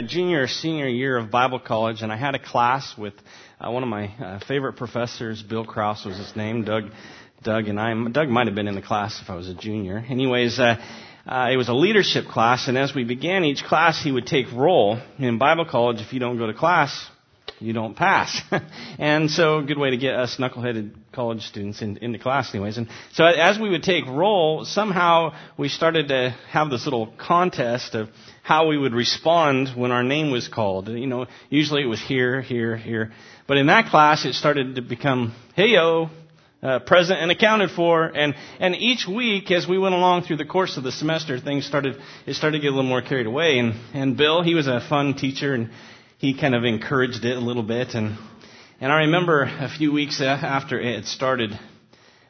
junior or senior year of Bible college, and I had a class with uh, one of my uh, favorite professors. Bill Kraus was his name. Doug, Doug, and I. Doug might have been in the class if I was a junior. Anyways, uh, uh, it was a leadership class, and as we began each class, he would take roll. In Bible college, if you don't go to class, you don't pass. and so, good way to get us knuckleheaded college students in, into class, anyways. And so, as we would take roll, somehow we started to have this little contest of how we would respond when our name was called. You know, usually it was here, here, here. But in that class, it started to become, hey yo, uh, present and accounted for. And, and each week, as we went along through the course of the semester, things started, it started to get a little more carried away. And, and Bill, he was a fun teacher and he kind of encouraged it a little bit. And, and I remember a few weeks after it started,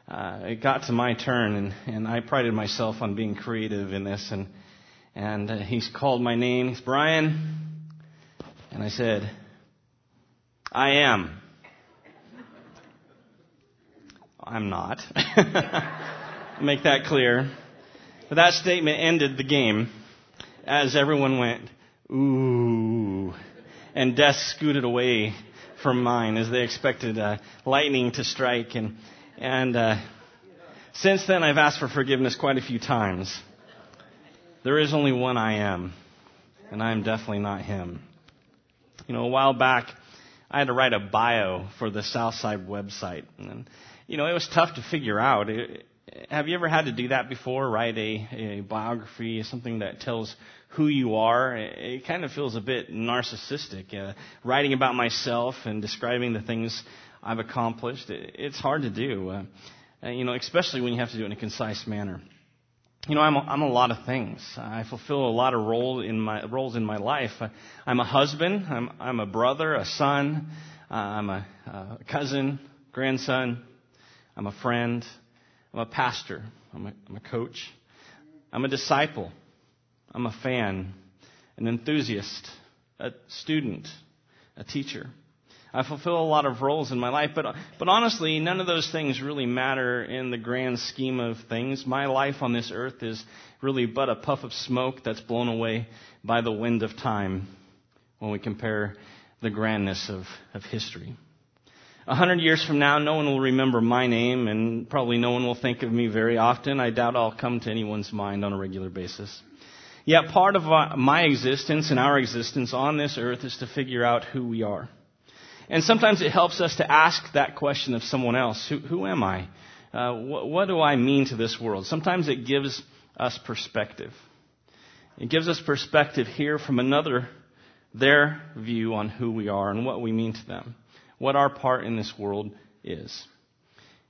uh, it got to my turn and, and I prided myself on being creative in this and, and uh, he's called my name. He's Brian. And I said, I am. I'm not. Make that clear. But that statement ended the game as everyone went, ooh. And death scooted away from mine as they expected uh, lightning to strike. And, and uh, since then, I've asked for forgiveness quite a few times. There is only one I am, and I am definitely not him. You know, a while back, I had to write a bio for the Southside website. And, you know, it was tough to figure out. It, have you ever had to do that before? Write a, a biography, something that tells who you are. It, kind of feels a bit narcissistic. Uh, writing about myself and describing the things I've accomplished, it, it's hard to do. Uh, you know, especially when you have to do it in a concise manner. You know, I'm a, I'm a lot of things. I fulfill a lot of role in my, roles in my life. I'm a husband. I'm, I'm a brother, a son. Uh, I'm a, a cousin, grandson. I'm a friend. I'm a pastor. I'm a, I'm a coach. I'm a disciple. I'm a fan, an enthusiast, a student, a teacher. I fulfill a lot of roles in my life, but, but honestly, none of those things really matter in the grand scheme of things. My life on this earth is really but a puff of smoke that's blown away by the wind of time when we compare the grandness of, of history. A hundred years from now, no one will remember my name, and probably no one will think of me very often. I doubt I'll come to anyone's mind on a regular basis. Yet part of my existence and our existence on this earth is to figure out who we are. And sometimes it helps us to ask that question of someone else Who, who am I? Uh, what, what do I mean to this world? Sometimes it gives us perspective. It gives us perspective here from another, their view on who we are and what we mean to them, what our part in this world is.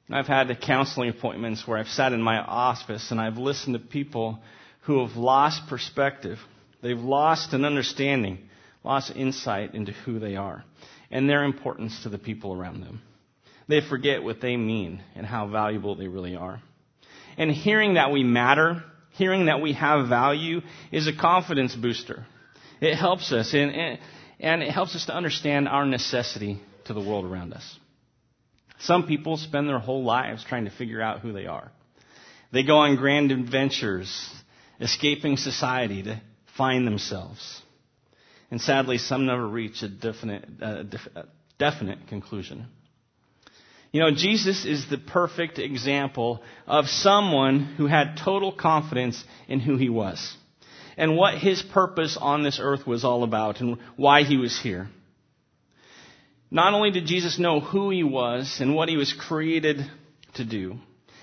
And I've had the counseling appointments where I've sat in my office and I've listened to people who have lost perspective. They've lost an understanding, lost insight into who they are and their importance to the people around them. They forget what they mean and how valuable they really are. And hearing that we matter, hearing that we have value is a confidence booster. It helps us and, and it helps us to understand our necessity to the world around us. Some people spend their whole lives trying to figure out who they are. They go on grand adventures, escaping society to find themselves. And sadly, some never reach a definite, uh, def- definite conclusion. You know, Jesus is the perfect example of someone who had total confidence in who he was and what his purpose on this earth was all about and why he was here. Not only did Jesus know who he was and what he was created to do,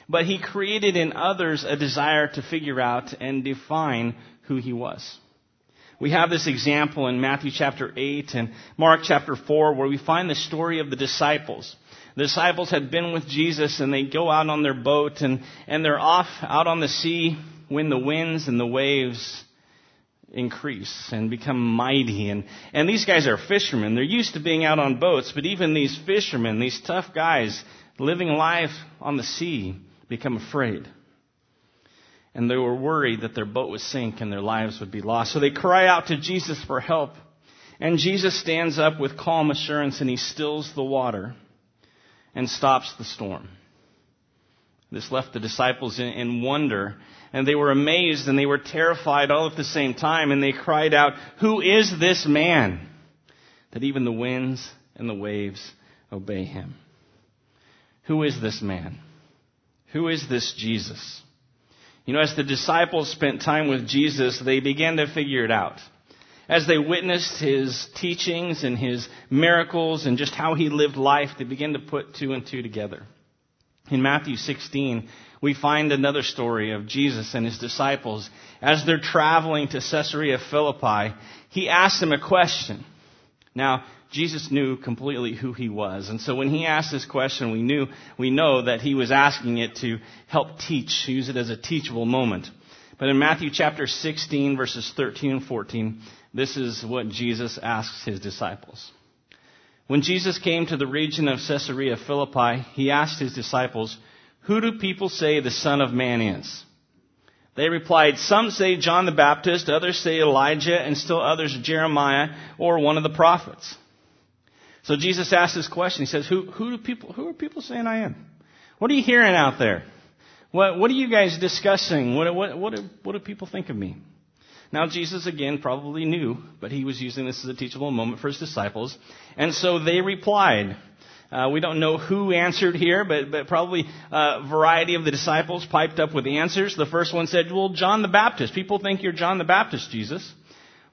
but he created in others a desire to figure out and define who he was. We have this example in Matthew chapter 8 and Mark chapter 4 where we find the story of the disciples. The disciples had been with Jesus and they go out on their boat and, and they're off out on the sea when the winds and the waves increase and become mighty. And, and these guys are fishermen. They're used to being out on boats, but even these fishermen, these tough guys living life on the sea, become afraid and they were worried that their boat would sink and their lives would be lost. So they cry out to Jesus for help. And Jesus stands up with calm assurance and he stills the water and stops the storm. This left the disciples in, in wonder and they were amazed and they were terrified all at the same time and they cried out, Who is this man? That even the winds and the waves obey him. Who is this man? Who is this Jesus? You know, as the disciples spent time with Jesus, they began to figure it out. As they witnessed his teachings and his miracles and just how he lived life, they began to put two and two together. In Matthew 16, we find another story of Jesus and his disciples. As they're traveling to Caesarea Philippi, he asked them a question. Now, Jesus knew completely who he was. And so when he asked this question, we knew, we know that he was asking it to help teach, use it as a teachable moment. But in Matthew chapter 16 verses 13 and 14, this is what Jesus asks his disciples. When Jesus came to the region of Caesarea Philippi, he asked his disciples, Who do people say the Son of Man is? They replied, Some say John the Baptist, others say Elijah, and still others Jeremiah or one of the prophets. So Jesus asked this question. He says, Who, who, do people, who are people saying I am? What are you hearing out there? What, what are you guys discussing? What, what, what, do, what do people think of me? Now, Jesus again probably knew, but he was using this as a teachable moment for his disciples. And so they replied. Uh, we don't know who answered here, but, but probably a variety of the disciples piped up with answers. The first one said, Well, John the Baptist. People think you're John the Baptist, Jesus.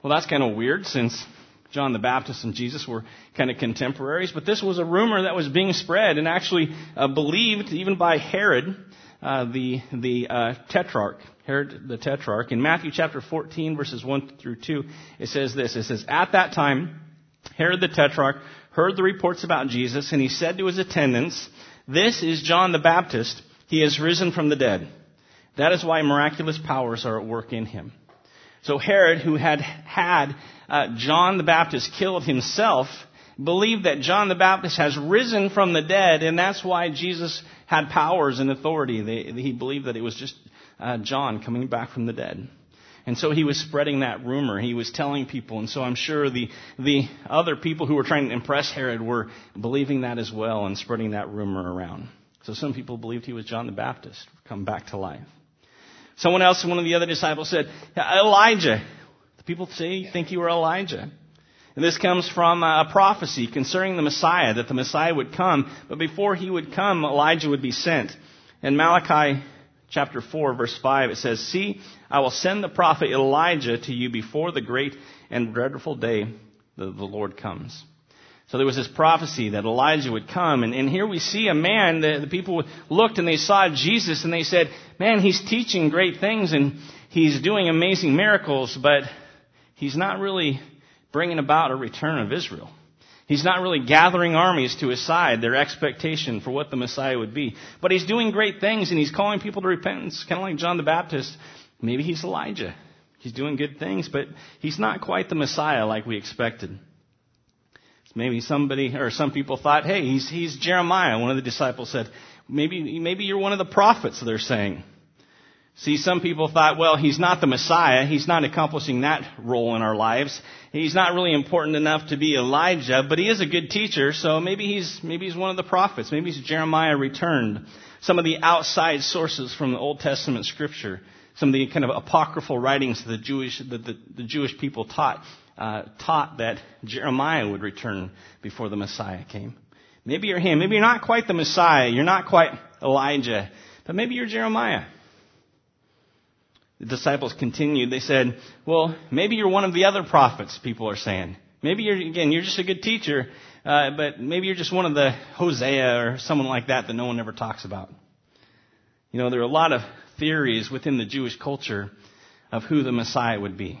Well, that's kind of weird since John the Baptist and Jesus were kind of contemporaries, but this was a rumor that was being spread and actually uh, believed even by Herod, uh, the the uh, tetrarch. Herod the Tetrarch. In Matthew chapter 14, verses 1 through 2, it says this. It says, At that time, Herod the Tetrarch heard the reports about Jesus, and he said to his attendants, This is John the Baptist. He has risen from the dead. That is why miraculous powers are at work in him. So Herod, who had had uh, John the Baptist killed himself, believed that John the Baptist has risen from the dead, and that's why Jesus had powers and authority. They, he believed that it was just uh, John coming back from the dead. And so he was spreading that rumor. He was telling people. And so I'm sure the, the other people who were trying to impress Herod were believing that as well and spreading that rumor around. So some people believed he was John the Baptist, come back to life. Someone else, one of the other disciples said, Elijah. The people say, think you were Elijah. And this comes from a prophecy concerning the Messiah, that the Messiah would come, but before he would come, Elijah would be sent. In Malachi chapter 4, verse 5, it says, See, I will send the prophet Elijah to you before the great and dreadful day that the Lord comes. So there was this prophecy that Elijah would come, and, and here we see a man, the, the people looked and they saw Jesus and they said, man, he's teaching great things and he's doing amazing miracles, but he's not really bringing about a return of Israel. He's not really gathering armies to his side, their expectation for what the Messiah would be. But he's doing great things and he's calling people to repentance, kind of like John the Baptist. Maybe he's Elijah. He's doing good things, but he's not quite the Messiah like we expected. Maybe somebody or some people thought, hey, he's, he's Jeremiah. One of the disciples said, maybe, maybe you're one of the prophets, they're saying. See, some people thought, well, he's not the Messiah. He's not accomplishing that role in our lives. He's not really important enough to be Elijah, but he is a good teacher, so maybe he's, maybe he's one of the prophets. Maybe he's Jeremiah returned. Some of the outside sources from the Old Testament scripture, some of the kind of apocryphal writings that the Jewish, that the, the Jewish people taught, uh, taught that Jeremiah would return before the Messiah came. Maybe you're him. Maybe you're not quite the Messiah. You're not quite Elijah, but maybe you're Jeremiah. The disciples continued. They said, well, maybe you're one of the other prophets, people are saying. Maybe you're, again, you're just a good teacher, uh, but maybe you're just one of the Hosea or someone like that that no one ever talks about. You know, there are a lot of theories within the Jewish culture of who the Messiah would be.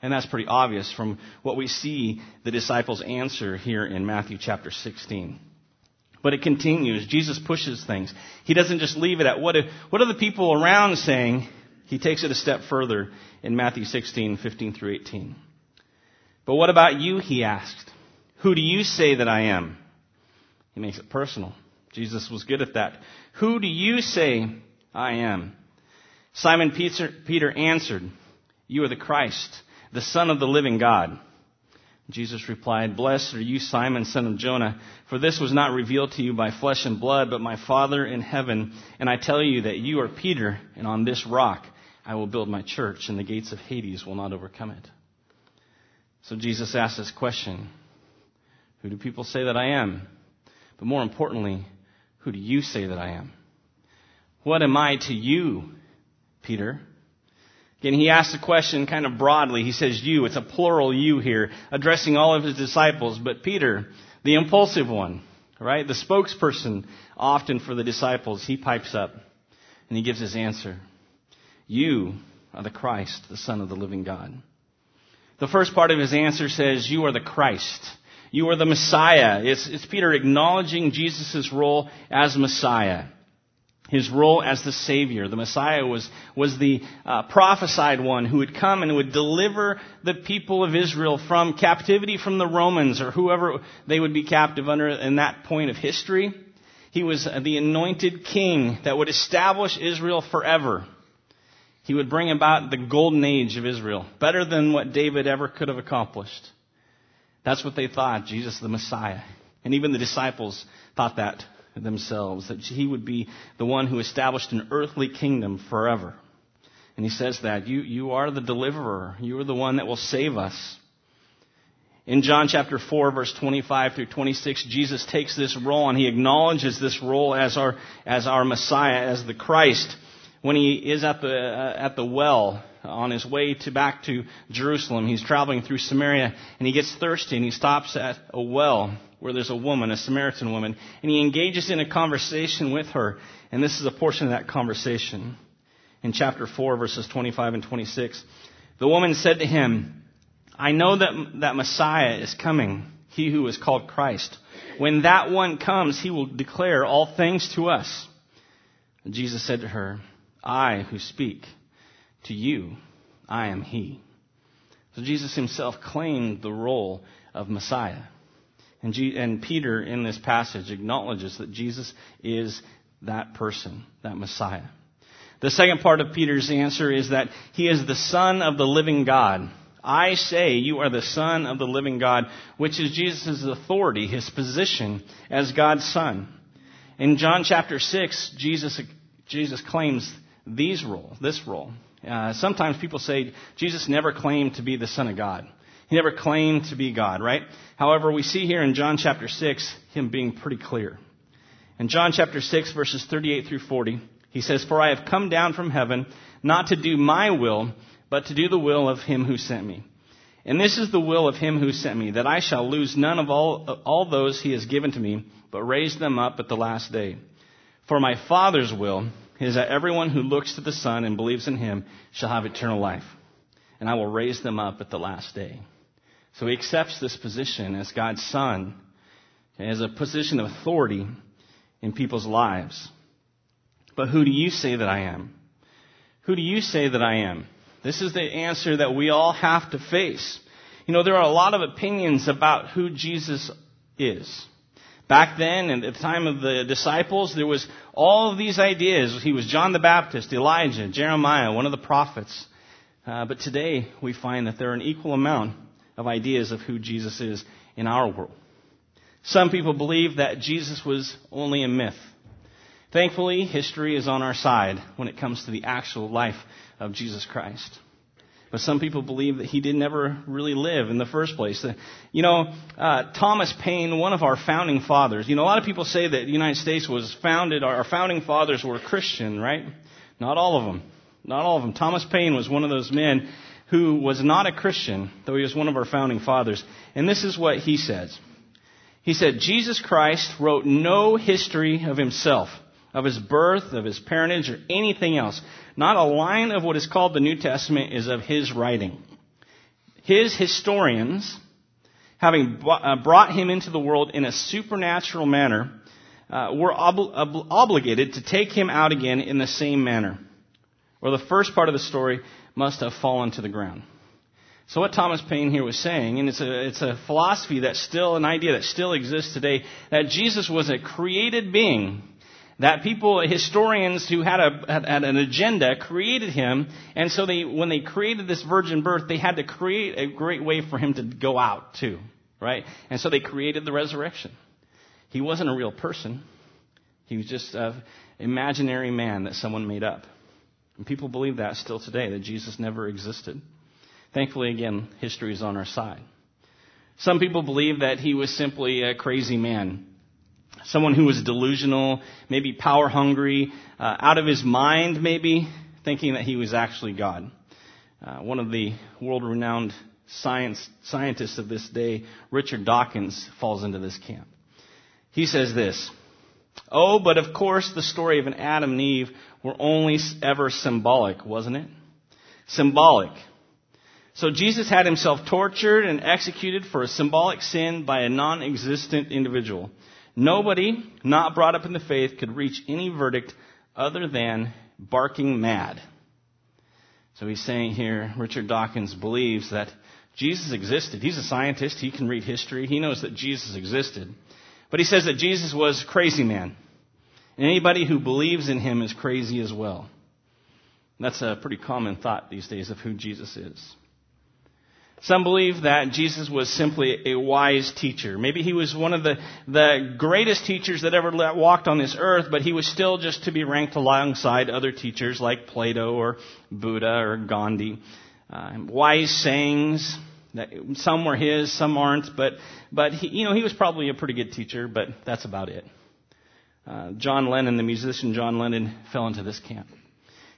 And that's pretty obvious from what we see the disciples answer here in Matthew chapter 16. But it continues. Jesus pushes things. He doesn't just leave it at what, what are the people around saying? He takes it a step further in Matthew 16, 15 through 18. But what about you? He asked. Who do you say that I am? He makes it personal. Jesus was good at that. Who do you say I am? Simon Peter, Peter answered, You are the Christ, the Son of the living God. Jesus replied, Blessed are you, Simon, son of Jonah, for this was not revealed to you by flesh and blood, but my Father in heaven. And I tell you that you are Peter, and on this rock I will build my church, and the gates of Hades will not overcome it. So Jesus asks this question Who do people say that I am? But more importantly, who do you say that I am? What am I to you, Peter? Again, he asks the question kind of broadly. He says you. It's a plural you here, addressing all of his disciples. But Peter, the impulsive one, right? The spokesperson often for the disciples, he pipes up and he gives his answer. You are the Christ, the Son of the living God. The first part of his answer says, You are the Christ. You are the Messiah. It's, it's Peter acknowledging Jesus' role as Messiah his role as the Savior. The Messiah was, was the uh, prophesied one who would come and would deliver the people of Israel from captivity from the Romans or whoever they would be captive under in that point of history. He was the anointed king that would establish Israel forever. He would bring about the golden age of Israel, better than what David ever could have accomplished. That's what they thought, Jesus the Messiah. And even the disciples thought that themselves, that he would be the one who established an earthly kingdom forever. And he says that you, you are the deliverer. You are the one that will save us. In John chapter 4 verse 25 through 26, Jesus takes this role and he acknowledges this role as our, as our Messiah, as the Christ. When he is at the, uh, at the well on his way to back to Jerusalem, he's traveling through Samaria and he gets thirsty and he stops at a well where there's a woman, a Samaritan woman, and he engages in a conversation with her. And this is a portion of that conversation in chapter 4, verses 25 and 26. The woman said to him, I know that, that Messiah is coming, he who is called Christ. When that one comes, he will declare all things to us. And Jesus said to her, I who speak to you, I am he. So Jesus himself claimed the role of Messiah. And, G- and Peter, in this passage, acknowledges that Jesus is that person, that Messiah. The second part of Peter's answer is that he is the Son of the living God. I say you are the Son of the living God, which is Jesus' authority, his position as God's Son. In John chapter 6, Jesus, Jesus claims these roles, this role. Uh, sometimes people say Jesus never claimed to be the Son of God. He never claimed to be God, right? However, we see here in John chapter 6 him being pretty clear. In John chapter 6 verses 38 through 40, he says, For I have come down from heaven not to do my will, but to do the will of him who sent me. And this is the will of him who sent me, that I shall lose none of all, all those he has given to me, but raise them up at the last day. For my Father's will is that everyone who looks to the Son and believes in him shall have eternal life. And I will raise them up at the last day. So he accepts this position as God's son, as a position of authority in people's lives. But who do you say that I am? Who do you say that I am? This is the answer that we all have to face. You know, there are a lot of opinions about who Jesus is. Back then, and at the time of the disciples, there was all of these ideas. He was John the Baptist, Elijah, Jeremiah, one of the prophets. Uh, but today, we find that there are an equal amount of ideas of who Jesus is in our world. Some people believe that Jesus was only a myth. Thankfully, history is on our side when it comes to the actual life of Jesus Christ. But some people believe that he did never really live in the first place. You know, uh, Thomas Paine, one of our founding fathers, you know, a lot of people say that the United States was founded, our founding fathers were Christian, right? Not all of them. Not all of them. Thomas Paine was one of those men who was not a Christian, though he was one of our founding fathers. And this is what he says. He said, Jesus Christ wrote no history of himself, of his birth, of his parentage, or anything else. Not a line of what is called the New Testament is of his writing. His historians, having uh, brought him into the world in a supernatural manner, uh, were ob- ob- obligated to take him out again in the same manner. Or the first part of the story must have fallen to the ground. So what Thomas Paine here was saying, and it's a, it's a philosophy that's still an idea that still exists today, that Jesus was a created being that people, historians who had, a, had, an agenda created him, and so they, when they created this virgin birth, they had to create a great way for him to go out too, right? And so they created the resurrection. He wasn't a real person. He was just an imaginary man that someone made up. And people believe that still today, that Jesus never existed. Thankfully, again, history is on our side. Some people believe that he was simply a crazy man someone who was delusional, maybe power hungry, uh, out of his mind, maybe, thinking that he was actually God. Uh, one of the world renowned science, scientists of this day, Richard Dawkins, falls into this camp. He says this Oh, but of course, the story of an Adam and Eve were only ever symbolic, wasn't it? Symbolic. So Jesus had himself tortured and executed for a symbolic sin by a non existent individual. Nobody not brought up in the faith could reach any verdict other than barking mad. So he's saying here, Richard Dawkins believes that Jesus existed. He's a scientist. He can read history. He knows that Jesus existed. But he says that Jesus was crazy man. And anybody who believes in him is crazy as well. That's a pretty common thought these days of who Jesus is. Some believe that Jesus was simply a wise teacher. Maybe he was one of the, the greatest teachers that ever walked on this earth, but he was still just to be ranked alongside other teachers like Plato or Buddha or Gandhi. Uh, wise sayings, that some were his, some aren't, but, but he, you know, he was probably a pretty good teacher, but that's about it. Uh, John Lennon, the musician John Lennon, fell into this camp.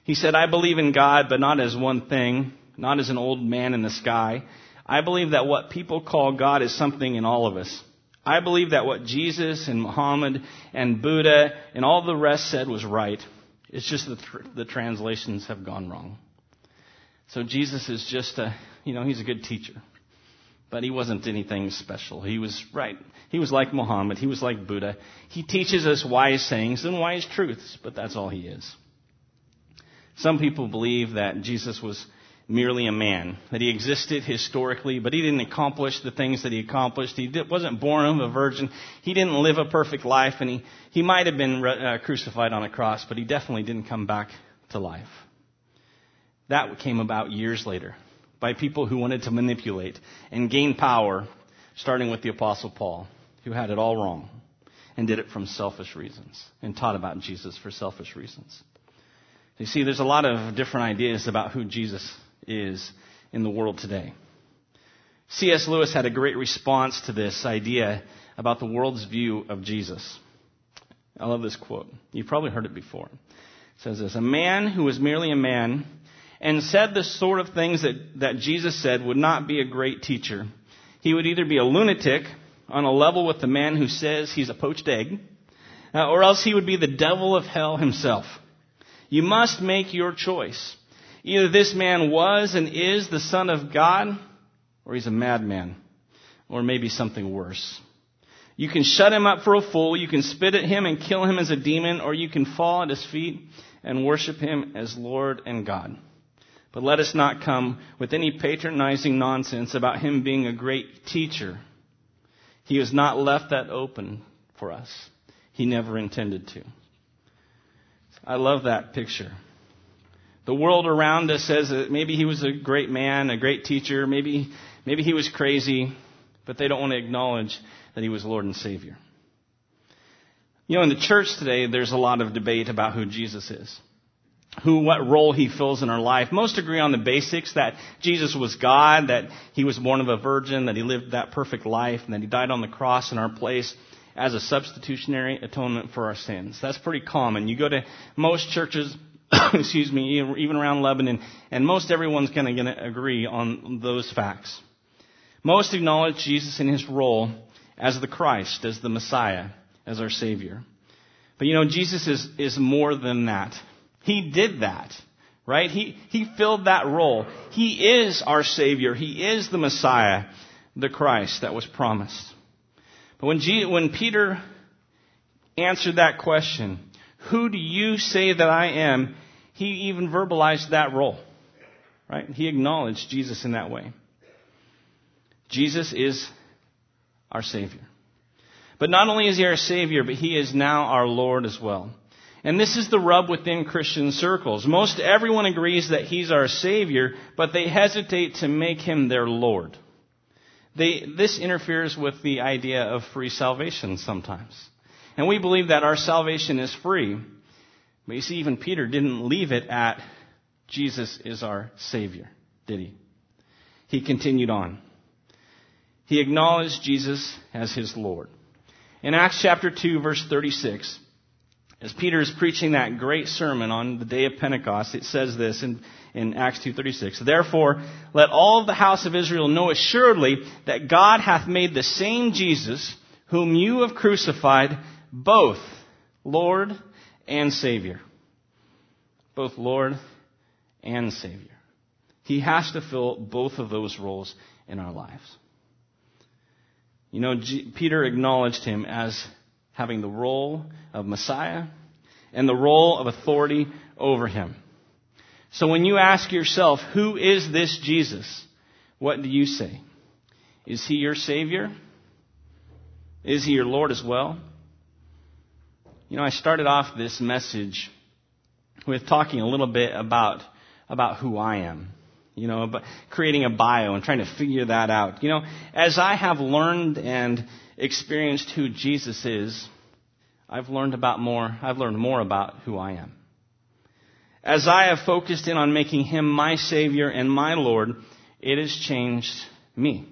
He said, I believe in God, but not as one thing, not as an old man in the sky. I believe that what people call God is something in all of us. I believe that what Jesus and Muhammad and Buddha and all the rest said was right. It's just that the translations have gone wrong. So Jesus is just a, you know, he's a good teacher. But he wasn't anything special. He was right. He was like Muhammad. He was like Buddha. He teaches us wise sayings and wise truths, but that's all he is. Some people believe that Jesus was merely a man, that he existed historically, but he didn't accomplish the things that he accomplished. He wasn't born of a virgin. He didn't live a perfect life, and he, he might have been uh, crucified on a cross, but he definitely didn't come back to life. That came about years later by people who wanted to manipulate and gain power, starting with the Apostle Paul, who had it all wrong and did it from selfish reasons and taught about Jesus for selfish reasons. You see, there's a lot of different ideas about who Jesus is in the world today. C.S. Lewis had a great response to this idea about the world's view of Jesus. I love this quote. You've probably heard it before. It says this A man who was merely a man and said the sort of things that, that Jesus said would not be a great teacher. He would either be a lunatic on a level with the man who says he's a poached egg, uh, or else he would be the devil of hell himself. You must make your choice. Either this man was and is the Son of God, or he's a madman, or maybe something worse. You can shut him up for a fool, you can spit at him and kill him as a demon, or you can fall at his feet and worship him as Lord and God. But let us not come with any patronizing nonsense about him being a great teacher. He has not left that open for us. He never intended to. I love that picture. The world around us says that maybe he was a great man, a great teacher, maybe, maybe he was crazy, but they don't want to acknowledge that he was Lord and Savior. You know, in the church today, there's a lot of debate about who Jesus is. Who, what role he fills in our life. Most agree on the basics that Jesus was God, that he was born of a virgin, that he lived that perfect life, and that he died on the cross in our place as a substitutionary atonement for our sins. That's pretty common. You go to most churches excuse me, even around Lebanon, and most everyone's kind of going to agree on those facts. Most acknowledge Jesus in his role as the Christ, as the Messiah, as our Savior. But you know, Jesus is, is more than that. He did that, right? He, he filled that role. He is our Savior. He is the Messiah, the Christ that was promised. But when, when Peter answered that question, who do you say that I am? He even verbalized that role. Right? He acknowledged Jesus in that way. Jesus is our Savior. But not only is He our Savior, but He is now our Lord as well. And this is the rub within Christian circles. Most everyone agrees that he's our Savior, but they hesitate to make him their Lord. They, this interferes with the idea of free salvation sometimes. And we believe that our salvation is free. But you see, even Peter didn't leave it at Jesus is our Savior, did he? He continued on. He acknowledged Jesus as his Lord. In Acts chapter 2 verse 36, as Peter is preaching that great sermon on the day of Pentecost, it says this in, in Acts 2.36, Therefore, let all the house of Israel know assuredly that God hath made the same Jesus, whom you have crucified, both Lord and Savior. Both Lord and Savior. He has to fill both of those roles in our lives. You know, G- Peter acknowledged him as having the role of Messiah and the role of authority over him. So when you ask yourself, who is this Jesus? What do you say? Is he your Savior? Is he your Lord as well? You know, I started off this message with talking a little bit about, about who I am. You know, about creating a bio and trying to figure that out. You know, as I have learned and experienced who Jesus is, I've learned about more, I've learned more about who I am. As I have focused in on making Him my Savior and my Lord, it has changed me.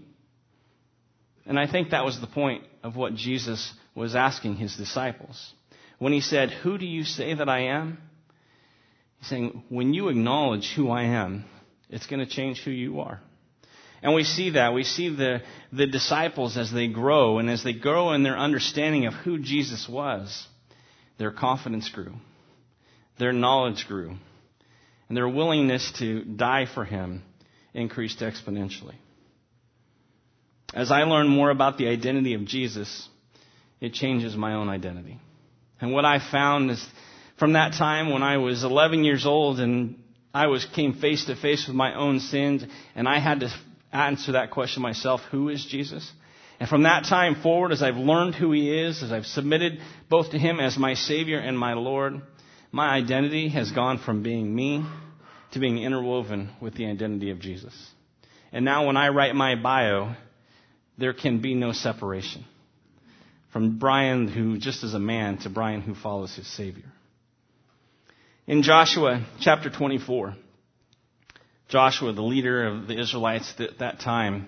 And I think that was the point of what Jesus was asking His disciples. When He said, Who do you say that I am? He's saying, when you acknowledge who I am, it's going to change who you are. And we see that. We see the, the disciples as they grow, and as they grow in their understanding of who Jesus was, their confidence grew, their knowledge grew, and their willingness to die for him increased exponentially. As I learn more about the identity of Jesus, it changes my own identity. And what I found is from that time when I was 11 years old and I was came face to face with my own sins and I had to answer that question myself, who is Jesus? And from that time forward, as I've learned who He is, as I've submitted both to Him as my Savior and my Lord, my identity has gone from being me to being interwoven with the identity of Jesus. And now when I write my bio, there can be no separation. From Brian, who just is a man, to Brian, who follows his Savior. In Joshua chapter 24, Joshua, the leader of the Israelites at that time,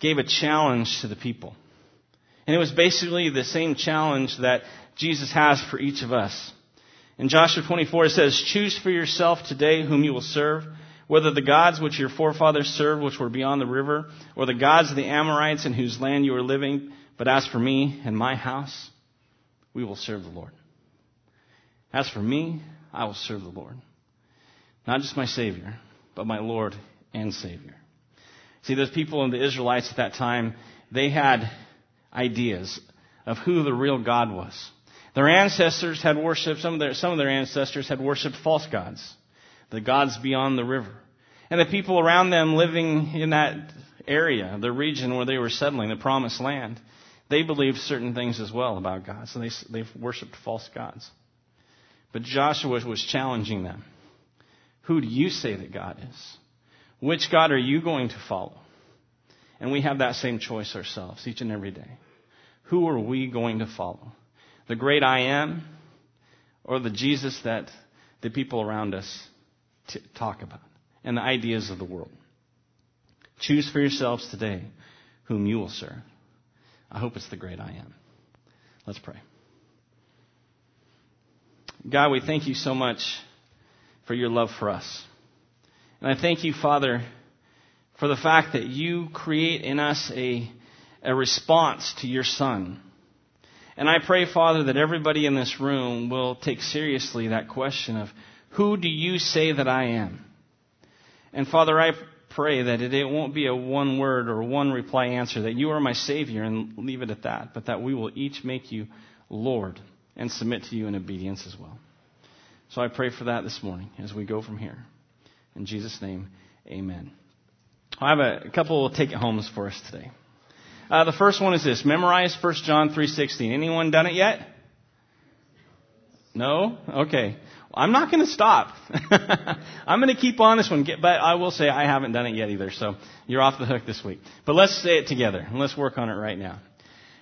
gave a challenge to the people. And it was basically the same challenge that Jesus has for each of us. In Joshua 24 it says, Choose for yourself today whom you will serve, whether the gods which your forefathers served, which were beyond the river, or the gods of the Amorites in whose land you are living. But as for me and my house, we will serve the Lord. As for me, I will serve the Lord. Not just my Savior, but my Lord and Savior. See, those people in the Israelites at that time, they had ideas of who the real God was. Their ancestors had worshipped, some of their, some of their ancestors had worshipped false gods, the gods beyond the river. And the people around them living in that area, the region where they were settling, the promised land, they believed certain things as well about God. So they, they worshipped false gods. But Joshua was challenging them. Who do you say that God is? Which God are you going to follow? And we have that same choice ourselves each and every day. Who are we going to follow? The great I am or the Jesus that the people around us t- talk about and the ideas of the world? Choose for yourselves today whom you will serve. I hope it's the great I am. Let's pray. God, we thank you so much for your love for us. And I thank you, Father, for the fact that you create in us a, a response to your Son. And I pray, Father, that everybody in this room will take seriously that question of, who do you say that I am? And Father, I pray that it, it won't be a one word or one reply answer, that you are my Savior and leave it at that, but that we will each make you Lord and submit to you in obedience as well. So I pray for that this morning as we go from here. In Jesus' name, amen. I have a couple of take-it-homes for us today. Uh, the first one is this: memorize 1 John 3:16. Anyone done it yet? No? Okay. I'm not going to stop. I'm going to keep on this one, but I will say I haven't done it yet either, so you're off the hook this week. But let's say it together, and let's work on it right now.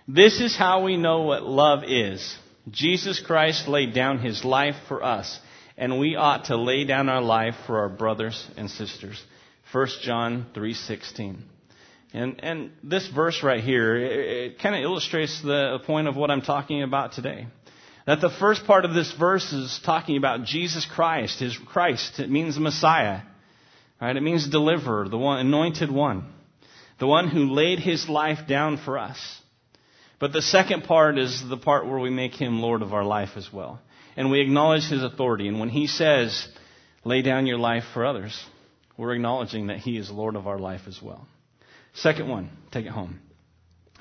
This is how we know what love is. Jesus Christ laid down his life for us, and we ought to lay down our life for our brothers and sisters. 1 John 3:16. And and this verse right here, it, it kind of illustrates the point of what I'm talking about today. That the first part of this verse is talking about Jesus Christ, his Christ. It means Messiah. Right? It means deliverer, the one anointed one. The one who laid his life down for us. But the second part is the part where we make him Lord of our life as well. And we acknowledge his authority. And when he says, lay down your life for others, we're acknowledging that he is Lord of our life as well. Second one, take it home.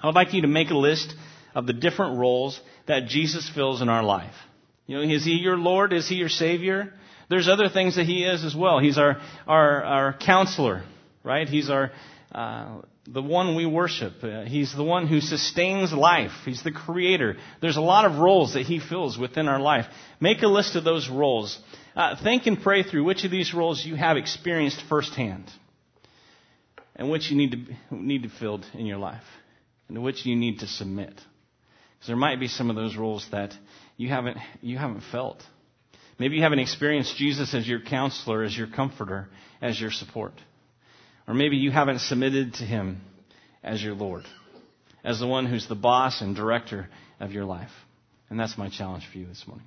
I would like you to make a list of the different roles that Jesus fills in our life. You know, is he your Lord? Is he your Savior? There's other things that he is as well. He's our, our, our counselor, right? He's our, uh, the one we worship. Uh, he's the one who sustains life. He's the creator. There's a lot of roles that he fills within our life. Make a list of those roles. Uh, think and pray through which of these roles you have experienced firsthand and which you need to, need to fill in your life and to which you need to submit. Because there might be some of those roles that you haven't, you haven't felt. Maybe you haven't experienced Jesus as your counselor, as your comforter, as your support. Or maybe you haven't submitted to Him as your Lord, as the one who's the boss and director of your life. And that's my challenge for you this morning.